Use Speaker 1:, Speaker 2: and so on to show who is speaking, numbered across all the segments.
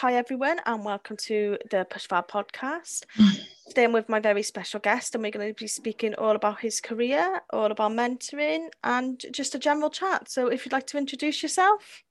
Speaker 1: Hi, everyone, and welcome to the PushFar podcast. Hmm. Today, I'm with my very special guest, and we're going to be speaking all about his career, all about mentoring, and just a general chat. So, if you'd like to introduce yourself.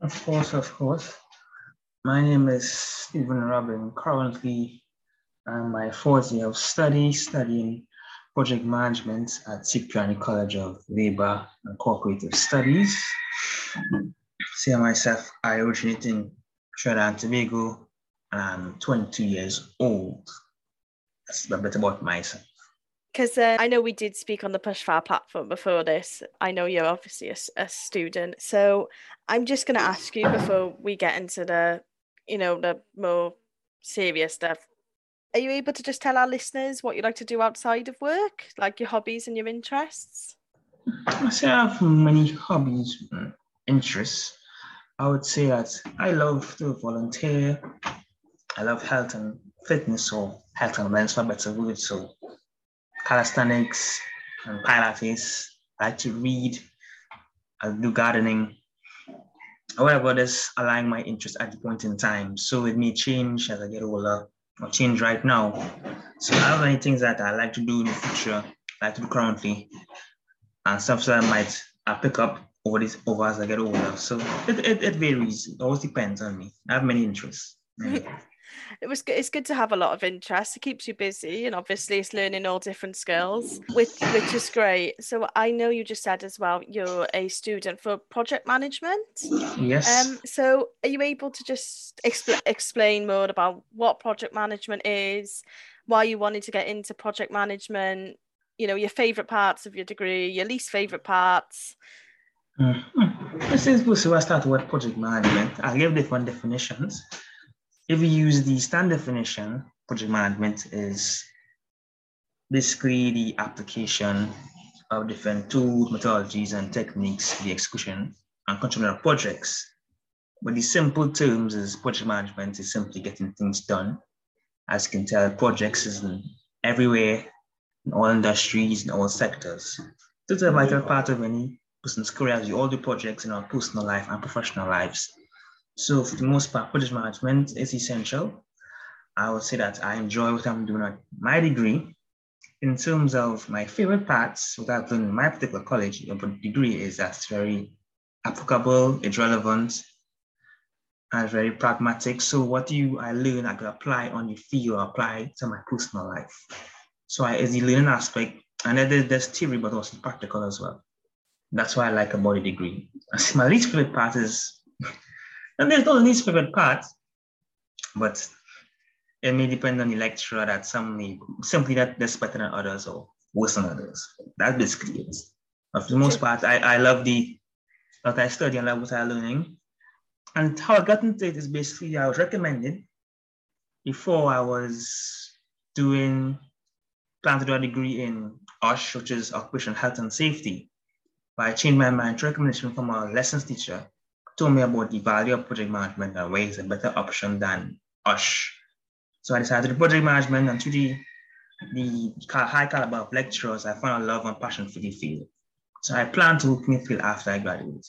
Speaker 2: Of course, of course. My name is Stephen Robin. Currently, I'm my fourth year of study, studying project management at Cipriani College of Labor and Cooperative Studies. See myself, I originate in Trinidad and Tobago, and I'm 22 years old. That's a bit about myself.
Speaker 1: Because uh, I know we did speak on the PushFar platform before this. I know you're obviously a, a student. So I'm just going to ask you before we get into the, you know, the more serious stuff. Are you able to just tell our listeners what you like to do outside of work, like your hobbies and your interests?
Speaker 2: I say I have many hobbies, and interests. I would say that I love to volunteer. I love health and fitness, or health and wellness for better word. So calisthenics and pilates. I like to read. I do gardening. However, this align my interest at the point in time. So it may change as I get older or change right now. So I have many things that I like to do in the future, like to do currently, and stuff that I might I pick up over this over as I get older. So it, it, it varies. It always depends on me. I have many interests.
Speaker 1: it was good. It's good to have a lot of interest. It keeps you busy, and obviously, it's learning all different skills, which which is great. So I know you just said as well you're a student for project management.
Speaker 2: Yes.
Speaker 1: Um. So are you able to just expl- explain more about what project management is, why you wanted to get into project management? You know, your favorite parts of your degree, your least favorite parts.
Speaker 2: Mm-hmm. So I start with project management. I'll give different definitions. If we use the standard definition, project management is basically the application of different tools, methodologies, and techniques for the execution and control of projects. But the simple terms is project management is simply getting things done. As you can tell, projects is everywhere, in all industries, in all sectors. It's a vital part of any person's career as we all do projects in our personal life and professional lives. So for the most part, project management is essential. I would say that I enjoy what I'm doing at my degree. In terms of my favorite parts, what I've done in my particular college, degree is that's very applicable, it's relevant, and very pragmatic. So what you I learn, I could apply on your field apply to my personal life. So I, it's the learning aspect, and then there's theory, but also practical as well. That's why I like a body degree. My least favorite part is, and there's no least favorite part, but it may depend on the lecturer that some may simply that that's better than others or worse than others. That's basically it. But for the most part, I, I love the what I study and love what I'm learning. And how I got into it is basically I was recommended before I was doing plan to do a degree in OSH, which is Occupational Health and Safety. But I changed my mind to recommendation from a lessons teacher told me about the value of project management and why it's a better option than OSH. So I decided to do project management and through the, the high caliber of lecturers, I found a love and passion for the field. So I plan to work in the field after I graduate,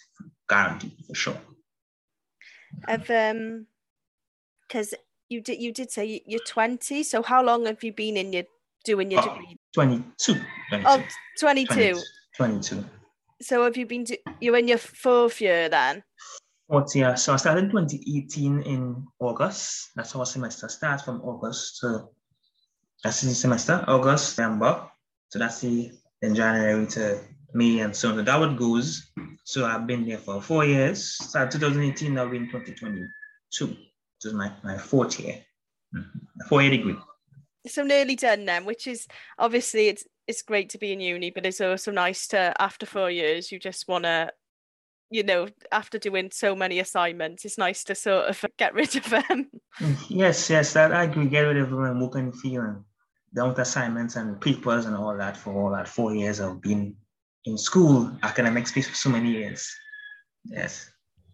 Speaker 2: guaranteed for sure.
Speaker 1: Have um, because you did you did say you're 20. So how long have you been in your doing your
Speaker 2: Oh,
Speaker 1: degree?
Speaker 2: 22. 22.
Speaker 1: Oh, 22.
Speaker 2: 22.
Speaker 1: So have you been do- you're in your fourth year then?
Speaker 2: Fourth year. So I started in 2018 in August. That's how our semester starts from August to that's the semester, August, September. So that's the in January to May and so on. So that what goes. So I've been there for four years. So 2018, now in 2022. This is my, my fourth year. Mhm. Four year degree.
Speaker 1: So nearly done then, which is obviously it's it's great to be in uni, but it's also nice to after four years you just wanna you know, after doing so many assignments, it's nice to sort of get rid of them.
Speaker 2: Yes, yes, that I agree. Get rid of them and in the done with assignments and papers and all that for all that four years of being in school, academic space for so many years. Yes.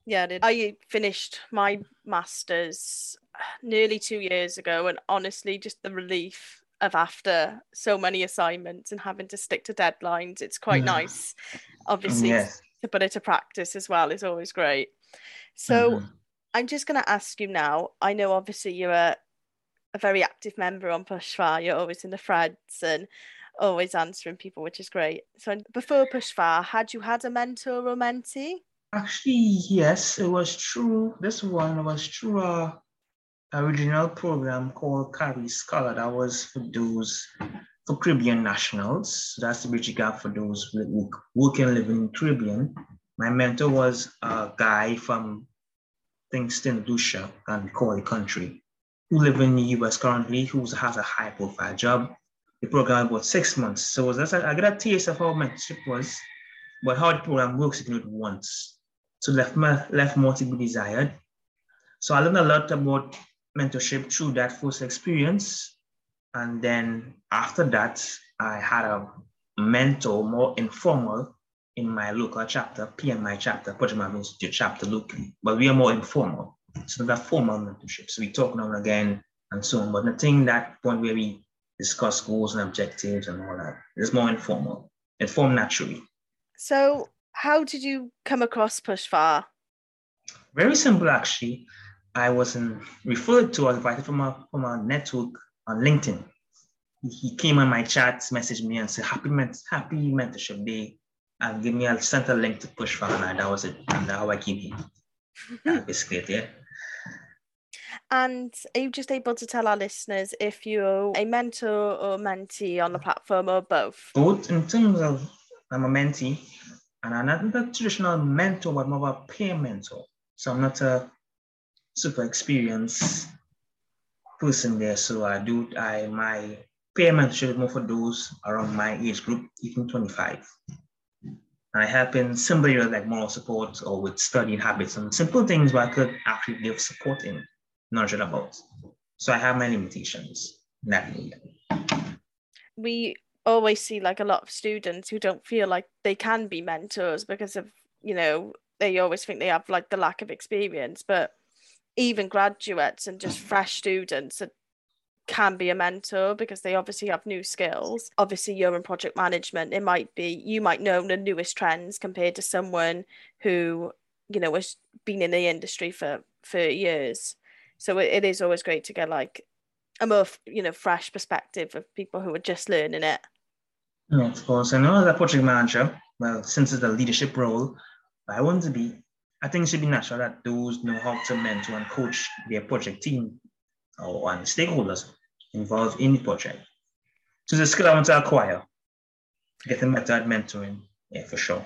Speaker 1: Yeah. I finished my masters nearly two years ago, and honestly, just the relief of after so many assignments and having to stick to deadlines, it's quite
Speaker 2: Mm.
Speaker 1: nice. obviously
Speaker 2: Yes.
Speaker 1: to put it to practice as well is always great. So
Speaker 2: Mhm.
Speaker 1: I'm just going to ask you now. I know obviously you're a, a very active member on PushFar. You're always in the threads and always answering people, which is great. So before PushFar, had you had a mentor or mentee?
Speaker 2: Actually, yes, it was true. This one was true. a original program called Carrie Scholar. That was for those for Caribbean nationals. That's the bridge gap for those who work and live in Caribbean. My mentor was a guy from Kingston. Lucia and Corey country who live in the US currently, who has a high profile job. The program about six months. So was just, I got a taste of how mentorship was, but how the program works, you can do it once. So left, my, left more to be desired. So I learned a lot about mentorship through that first experience. And then after that, I had a mentor, more informal, in my local chapter, PMI chapter, Management Institute chapter locally, but we are more informal. So not formal mentorship. So we talk now and again and so on, but nothing that point where we discuss goals and objectives and all that. It's more informal, informed naturally.
Speaker 1: So how did you come across PushFar?
Speaker 2: Very simple, actually. I wasn't referred to, was invited from a, from a network on LinkedIn. He- He came on my chat, messaged me and said, happy, ment- happy mentorship day. And give me a sent a link to PushFar and that was it. And that's how I came here. That's basically it, yeah.
Speaker 1: And are you just able to tell our listeners if you're a mentor or mentee on the platform or both?
Speaker 2: Both in terms of I'm a mentee and I'm not a traditional mentor, but more of a peer mentor. So I'm not a super experienced person there. So I do I my payment should more for those around my age group, even 25. And I help in simple areas like moral support or with studying habits and simple things where I could actually give support in, knowledge about. So I have my limitations that area.
Speaker 1: we always see like a lot of students who don't feel like they can be mentors because of you know they always think they have like the lack of experience but even graduates and just fresh students that can be a mentor because they obviously have new skills. Obviously you're in project management. It might be you might know the newest trends compared to someone who you know has been in the industry for for years. So it, it is always great to get like a more you know fresh perspective of people who are just learning it.
Speaker 2: Yeah, of course. I know as a project manager, well, since it's a leadership role, I want to be, I think it should be natural that those know how to mentor and coach their project team or and stakeholders involved in the project. So it's a skill I want to acquire, getting better at mentoring, yeah, for sure.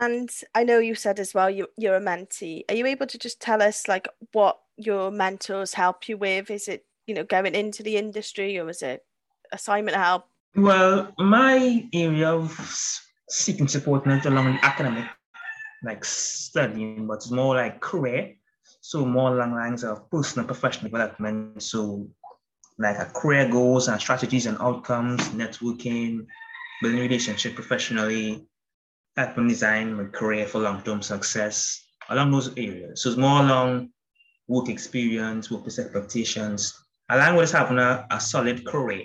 Speaker 1: and i know you said as well you, you're a mentee are you able to just tell us like what your mentors help you with is it you know going into the industry or is it assignment help
Speaker 2: Well, my area of seeking support not along the academic, like studying, but it's more like career. So more along lines of personal professional development. So like a career goals and strategies and outcomes, networking, building relationship professionally, helping design my career for long-term success, along those areas. So it's more along work experience, work expectations, along with having a, a solid career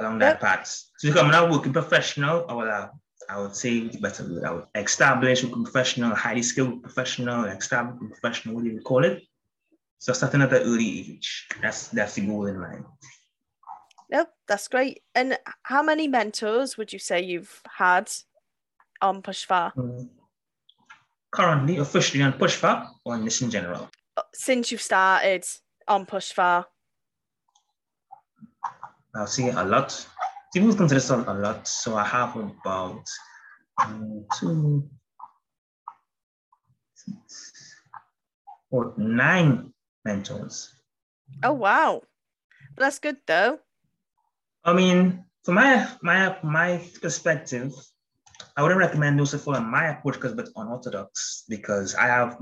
Speaker 2: along that
Speaker 1: Yep.
Speaker 2: path. So becoming a working professional, uh, I would say better word, I would establish professional, highly skilled professional, established professional, what do you call it? So starting at an early age, that's that's the goal in mind.
Speaker 1: no that's great and how many mentors would you say you've had on PushFar
Speaker 2: Mm. Currently, officially on PushFar or in this in general.
Speaker 1: since you've started on PushFar
Speaker 2: I'll say a lot. People consider this a lot, so I have about um, two, six, or nine mentors.
Speaker 1: oh wow that's good though
Speaker 2: I mean, from my my my perspective, I wouldn't recommend those to follow my approach because it's unorthodox because I have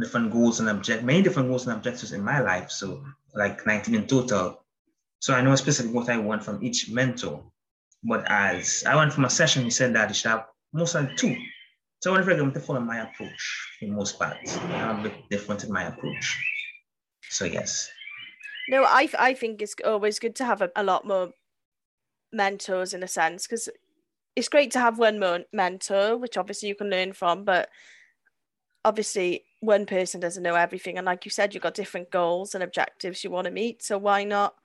Speaker 2: different goals and object many different goals and objectives in my life. So like 19 in total. So I know specifically what I want from each mentor. But as I went from a session, he said that you should have most of two. So I want recommend to follow my approach in most parts. I'm a bit different in my approach. So yes.
Speaker 1: No, I I think it's always good to have a, a lot more mentors in a sense because it's great to have one mentor, which obviously you can learn from, but obviously one person doesn't know everything. And like you said, you've got different goals and objectives you want to meet. So why not,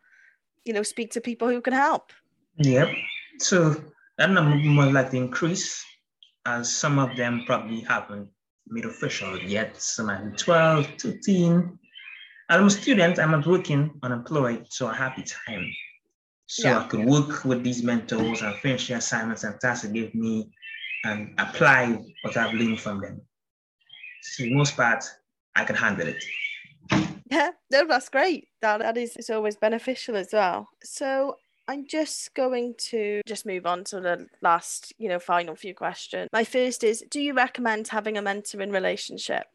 Speaker 1: you know, speak to people who can help?
Speaker 2: Yep. So that number more likely to increase as some of them probably haven't made official yet. Some are 12, 13. As a student, I'm not working unemployed, so I have the time. So yeah. I could work with these mentors and finish the assignments and tasks they give me and apply what I've learned from them. So most part, I can handle it.
Speaker 1: Yeah, no, that's great. That that is it's always beneficial as well. So I'm just going to just move on to the last, you know, final few questions. My first is Do you recommend having a mentoring relationship?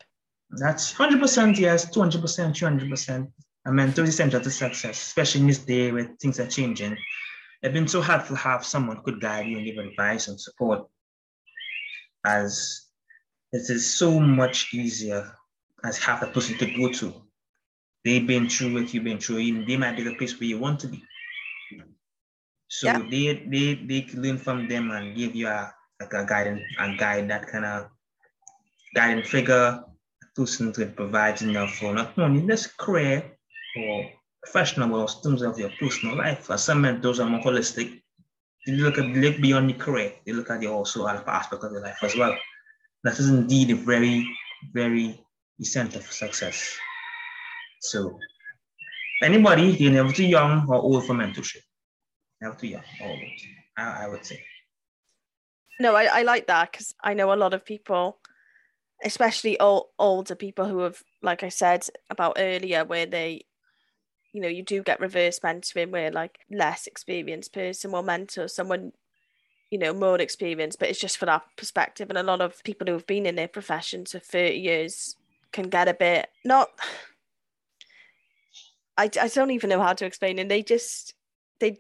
Speaker 2: That's 100% yes, 200%, 200%. A mentor is essential to success, especially in this day where things are changing. It's been so hard to have someone who could guide you and give advice and support, as it is so much easier as have the person to go to. They've been through what you've been through. They might be the place where you want to be. So yeah. they they they can learn from them and give you a like a guidance and guide that kind of guiding figure, person to provide enough for not only this career or professional, but also in terms of your personal life. For some mentors are more holistic. They look at they look beyond your career. They look at the also other aspect of your life as well. That is indeed a very, very essential for success. So anybody, you're never too young or old for mentorship never too young or I, I would say.
Speaker 1: No, I, I like that because I know a lot of people, especially old, older people who have, like I said about earlier, where they, you know, you do get reverse mentoring where like less experienced person will mentor someone, you know, more experienced, but it's just for that perspective. And a lot of people who have been in their profession for 30 years can get a bit not I, I don't even know how to explain it. They just they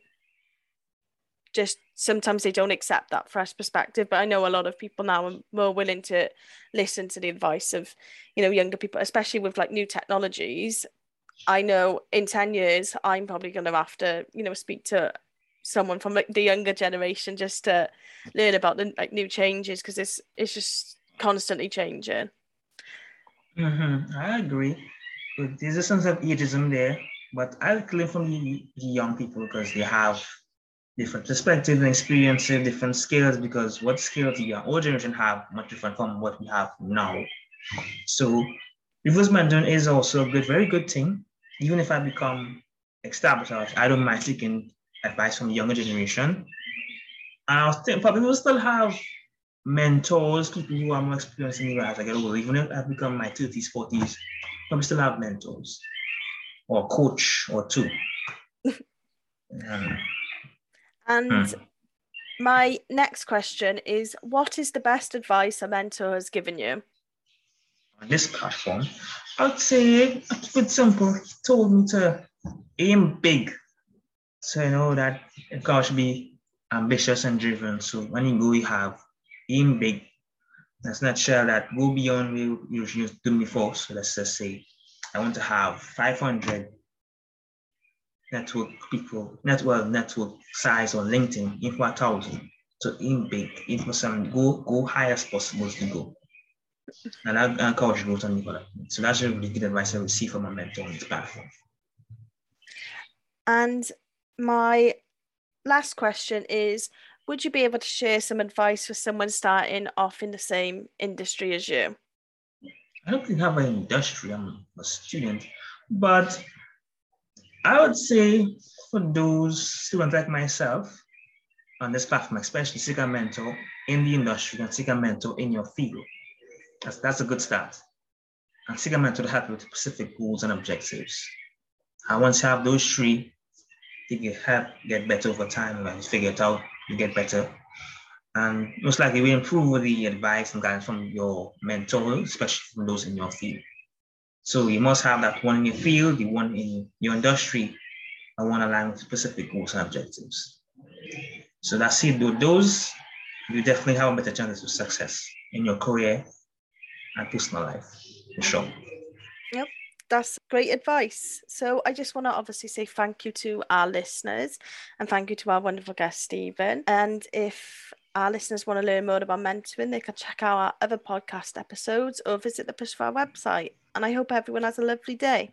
Speaker 1: just sometimes they don't accept that fresh perspective. But I know a lot of people now are more willing to listen to the advice of, you know, younger people, especially with like new technologies. I know in 10 years, I'm probably going to have to, you know, speak to someone from like, the younger generation just to learn about the like new changes because it's it's just constantly changing.
Speaker 2: Mm-hmm. I agree. There's a sense of ageism there, but I claim from the, young people because they have different perspectives and experiences, different skills, because what skills the young old generation have much different from what we have now. So reverse mentoring is also a good, very good thing. Even if I become established, I don't mind seeking advice from the younger generation. I think probably will still have mentors, people who are more experienced in me as I get older. Even if I've become my 30s, 40s, probably still have mentors or coach or two.
Speaker 1: um, and hmm. my next question is what is the best advice a mentor has given you?
Speaker 2: On this platform, I'd say, keep it simple. He told me to aim big. So you know that a got should be ambitious and driven. So when you go, you have aim big. That's not sure that go beyond where you used to do before. So let's just say I want to have 500 network people, network network size on LinkedIn, in for a thousand. So in big, in for some go go high as possible to go. And I, I encourage growth on the So that's really good advice I receive from my mentor on this platform.
Speaker 1: And my last question is would you be able to share some advice for someone starting off in the same industry as you?
Speaker 2: I don't think have an industry, I'm a student, but I would say for those students like myself on this platform, especially seek a mentor in the industry and seek a mentor in your field. That's, that's a good start. And seek a mentor to help you with specific goals and objectives. And once you have those three, you can help get better over time. and figure it out, get better. And most likely we improve with the advice and guidance from your mentor, especially from those in your field. So you must have that one in your field, the one in your industry, and one aligned with specific goals and objectives. So that's it. With those, you definitely have a better chance of success in your career and personal life, for sure.
Speaker 1: Yep, that's great advice. So I just want to obviously say thank you to our listeners and thank you to our wonderful guest, Stephen. And if our listeners want to learn more about mentoring, they can check out our other podcast episodes or visit the PushFar website. And I hope everyone has a lovely day.